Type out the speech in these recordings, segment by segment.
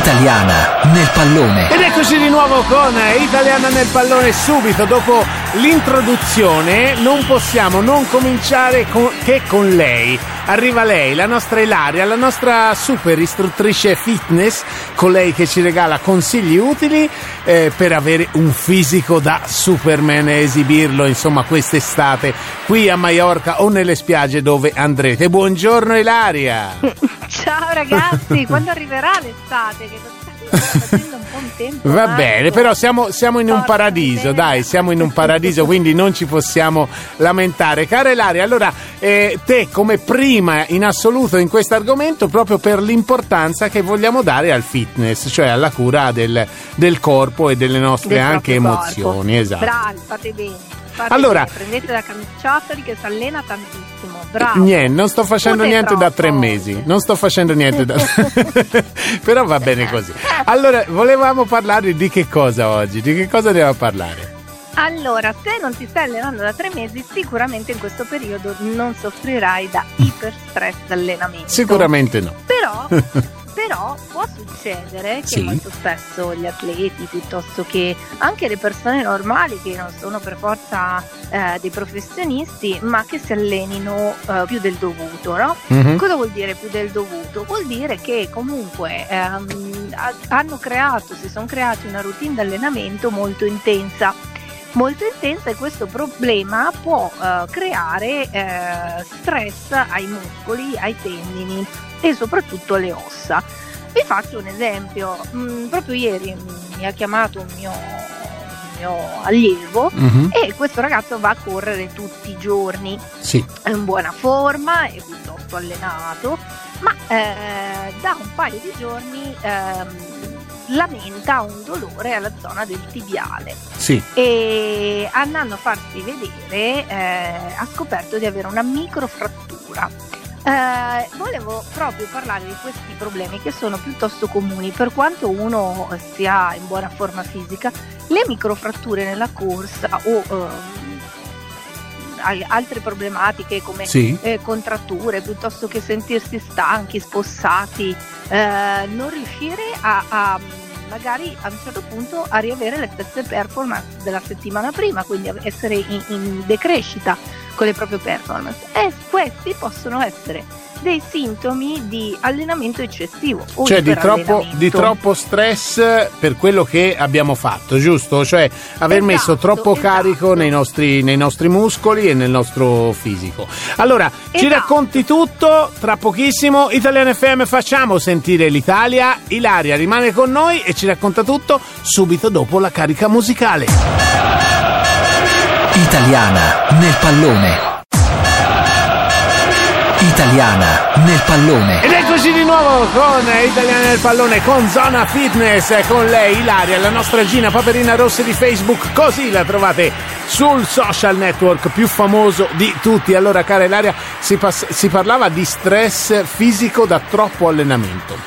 Italiana nel pallone. Ed eccoci di nuovo con Italiana nel pallone subito dopo l'introduzione non possiamo non cominciare con, che con lei. Arriva lei, la nostra Ilaria, la nostra super istruttrice fitness, con lei che ci regala consigli utili eh, per avere un fisico da Superman e esibirlo insomma quest'estate qui a Maiorca o nelle spiagge dove andrete. Buongiorno Ilaria! Ciao ragazzi, quando arriverà l'estate? Che Va bene, però siamo, siamo in un paradiso, dai, siamo in un paradiso, quindi non ci possiamo lamentare. Cara Ilaria, allora eh, te come prima in assoluto in questo argomento proprio per l'importanza che vogliamo dare al fitness, cioè alla cura del, del corpo e delle nostre Del anche emozioni. corpo. Esatto. Bravi, fate bene. Fate Allora- prendete la camicciattoli che si allena tantissimo. Bravo. Niente, non sto facendo Pure niente da troppo. tre mesi. Non sto facendo niente da. Però va bene così. Allora, volevamo parlare di che cosa oggi? Di che cosa dobbiamo parlare? Allora, se non ti stai allenando da tre mesi, sicuramente in questo periodo non soffrirai da iperstress d'allenamento. Sicuramente no. Però, però può succedere che Sì. molto spesso gli atleti, piuttosto che anche le persone normali che non sono per forza eh, dei professionisti, ma che si allenino eh, più del dovuto, no? Mhm. Cosa vuol dire più del dovuto? Vuol dire che comunque ehm, ha- hanno creato, si sono creati una routine di allenamento molto intensa. Molto intensa e questo problema può eh, creare eh, stress ai muscoli, ai tendini e soprattutto alle ossa. Vi faccio un esempio, Mm, proprio ieri mi ha chiamato un mio, un mio allievo Mhm. e questo ragazzo va a correre tutti i giorni Sì. è in buona forma, è piuttosto allenato, ma eh, da un paio di giorni ehm, lamenta un dolore alla zona del tibiale Sì. e andando a farsi vedere eh, ha scoperto di avere una microfrattura. Eh, volevo proprio parlare di questi problemi che sono piuttosto comuni per quanto uno sia in buona forma fisica, le microfratture nella corsa o al- altre problematiche come Sì. eh, contratture piuttosto che sentirsi stanchi, spossati, eh, non riuscire a, a, magari a un certo punto a riavere le stesse performance della settimana prima, quindi essere in, in decrescita con le proprie performance. E questi possono essere dei sintomi di allenamento eccessivo Cioè di troppo, di troppo stress per quello che abbiamo fatto, giusto? Cioè aver Esatto, messo troppo esatto. carico nei nostri, nei nostri muscoli e nel nostro fisico. Allora, ci Esatto. racconti tutto tra pochissimo. Italian FM facciamo sentire l'Italia. Ilaria rimane con noi e ci racconta tutto subito dopo la carica musicale. Italiana nel pallone. Italiana nel pallone. Ed eccoci di nuovo con Italiani nel pallone, con Zona Fitness, con lei Ilaria, la nostra Gina Paperina Rossa di Facebook, così la trovate sul social network più famoso di tutti. Allora cara Ilaria, si, pass- si parlava di stress fisico da troppo allenamento.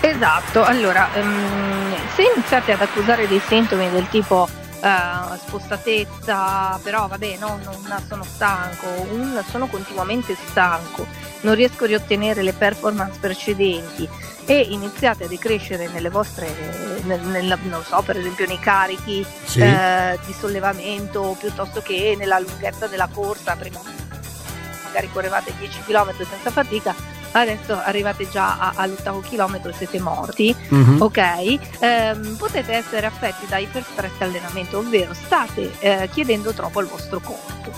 Esatto, allora ehm, se iniziate ad accusare dei sintomi del tipo eh, spostatezza, però vabbè no, non sono stanco, un, sono continuamente stanco, non riesco a riottenere le performance precedenti e iniziate a decrescere nelle vostre, nel, nel- non so, per esempio nei carichi Sì. eh, di sollevamento piuttosto che nella lunghezza della corsa, prima magari correvate 10 km senza fatica, adesso arrivate già a- all'ottavo chilometro siete morti, Mhm. ok? Ehm, potete essere affetti da iperstress allenamento, ovvero state eh, chiedendo troppo al vostro corpo.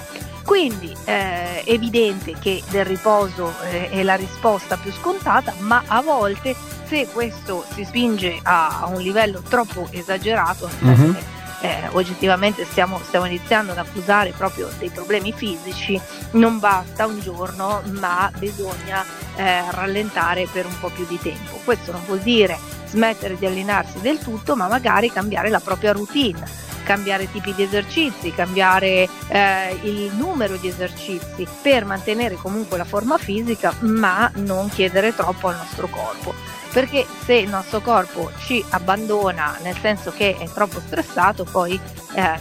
Quindi eh, è evidente che del riposo eh, è la risposta più scontata, ma a volte se questo si spinge a, a un livello troppo esagerato, Mhm. che eh, oggettivamente stiamo, stiamo iniziando ad accusare proprio dei problemi fisici, non basta un giorno, ma bisogna eh, rallentare per un po' più di tempo. Questo non vuol dire smettere di allenarsi del tutto, ma magari cambiare la propria routine cambiare tipi di esercizi, cambiare eh, il numero di esercizi per mantenere comunque la forma fisica, ma non chiedere troppo al nostro corpo. Perché se il nostro corpo ci abbandona, nel senso che è troppo stressato, poi eh,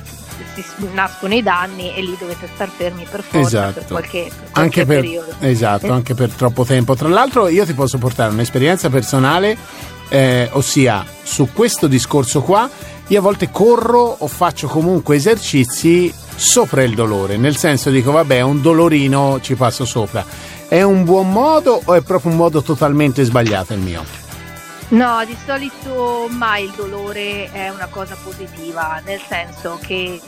si, nascono i danni e lì dovete star fermi per forza Esatto. per qualche, per qualche Anche per, periodo. esatto, Eh, anche per troppo tempo. Tra l'altro io ti posso portare un'esperienza personale, eh, ossia su questo discorso qua, io a volte corro o faccio comunque esercizi sopra il dolore, nel senso dico vabbè un dolorino ci passo sopra. È un buon modo o è proprio un modo totalmente sbagliato il mio? No, di solito mai il dolore è una cosa positiva, nel senso che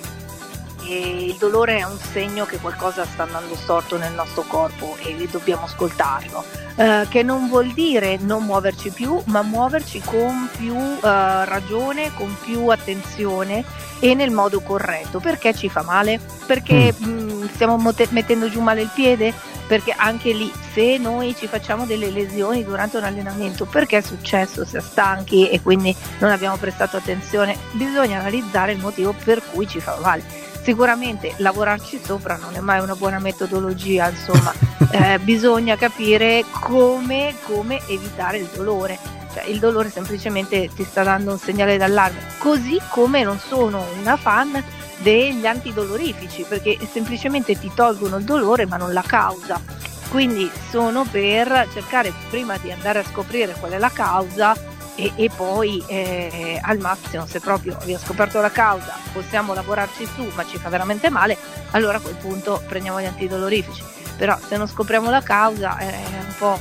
eh, il dolore è un segno che qualcosa sta andando storto nel nostro corpo e dobbiamo ascoltarlo, Eh, che non vuol dire non muoverci più, ma muoverci con più eh, ragione, con più attenzione e nel modo corretto. Perché ci fa male? Perché mh, stiamo mote- mettendo giù male il piede? Perché anche lì, se noi ci facciamo delle lesioni durante un allenamento, perché è successo? Si è stanchi e quindi non abbiamo prestato attenzione, bisogna analizzare il motivo per cui ci fa male. Sicuramente lavorarci sopra non è mai una buona metodologia, insomma, eh, bisogna capire come, come evitare il dolore. Cioè, il dolore semplicemente ti sta dando un segnale d'allarme, così come non sono una fan degli antidolorifici, perché semplicemente ti tolgono il dolore ma non la causa. Quindi sono per cercare prima di andare a scoprire qual è la causa e, e poi eh, al massimo se proprio ho scoperto la causa possiamo lavorarci su ma ci fa veramente male, allora a quel punto prendiamo gli antidolorifici. Però se non scopriamo la causa è un po',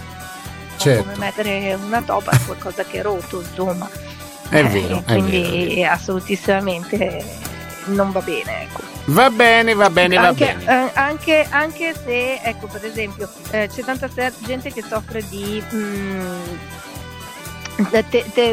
Certo. come mettere una topa in qualcosa che è rotto, insomma. È Eh, vero, è quindi vero, è vero. assolutissimamente non va bene, ecco. Va bene, va bene, va anche, bene. eh, anche, anche se, ecco, per esempio, eh, c'è tanta gente che soffre di mm, te- te-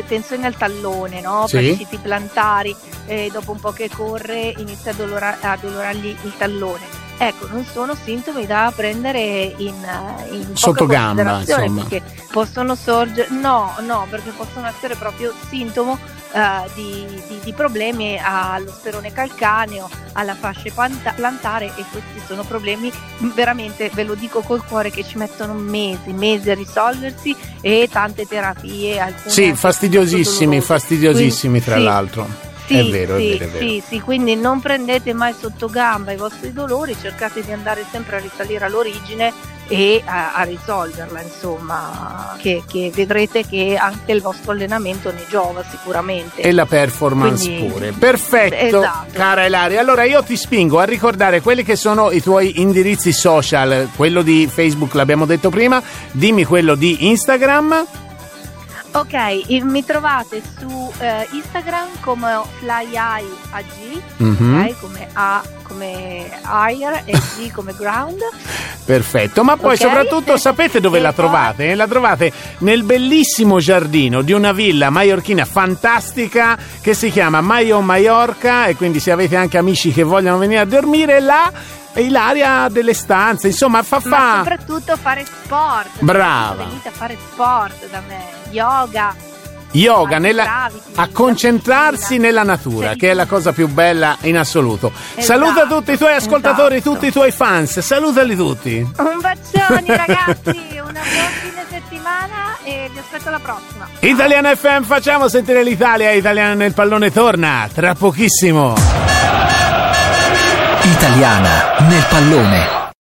tensione al tallone, no? Sì. Fasciti plantari, e dopo un po' che corre inizia a, dolora- a dolorargli il tallone. Ecco, non sono sintomi da prendere in, eh, in poca Sotto gamba, considerazione, insomma. perché possono sorgere, no, no, perché possono essere proprio sintomo eh, di, di- di problemi allo sperone calcaneo, alla fascia panta- plantare e questi sono problemi veramente, ve lo dico col cuore, che ci mettono mesi, mesi a risolversi e tante terapie. Sì, fastidiosissimi, fastidiosissimi tra Quindi, sì, l'altro. Sì, È vero, è sì, vero, è vero. Sì, sì, quindi non prendete mai sotto gamba i vostri dolori, cercate di andare sempre a risalire all'origine e a, a risolverla, insomma, che, che vedrete che anche il vostro allenamento ne giova sicuramente. E la performance Quindi- pure. Perfetto, Esatto. cara Ilaria. Allora io ti spingo a ricordare quelli che sono i tuoi indirizzi social. Quello di Facebook l'abbiamo detto prima, dimmi quello di Instagram. Ok, mi trovate su eh, Instagram come FlyEyeAG, Mhm, ok, come A come air e G come ground. Perfetto, ma poi Ok. soprattutto sapete dove la trovate? La trovate nel bellissimo giardino di una villa maiorchina fantastica che si chiama Maio Maiorca e quindi se avete anche amici che vogliono venire a dormire là è l'aria delle stanze, insomma fa Ma fa soprattutto fare sport. Brava. Venite a fare sport da me, yoga. yoga nella- gravity, a concentrarsi nella natura, di che è la cosa più bella in assoluto. Esatto, Saluta tutti i tuoi ascoltatori, esatto. tutti i tuoi fans, salutali tutti. Un bacione ragazzi, una buona fine settimana e vi aspetto alla prossima. Italiana FM, facciamo sentire l'Italia, Italiana nel pallone torna tra pochissimo. Italiana nel pallone.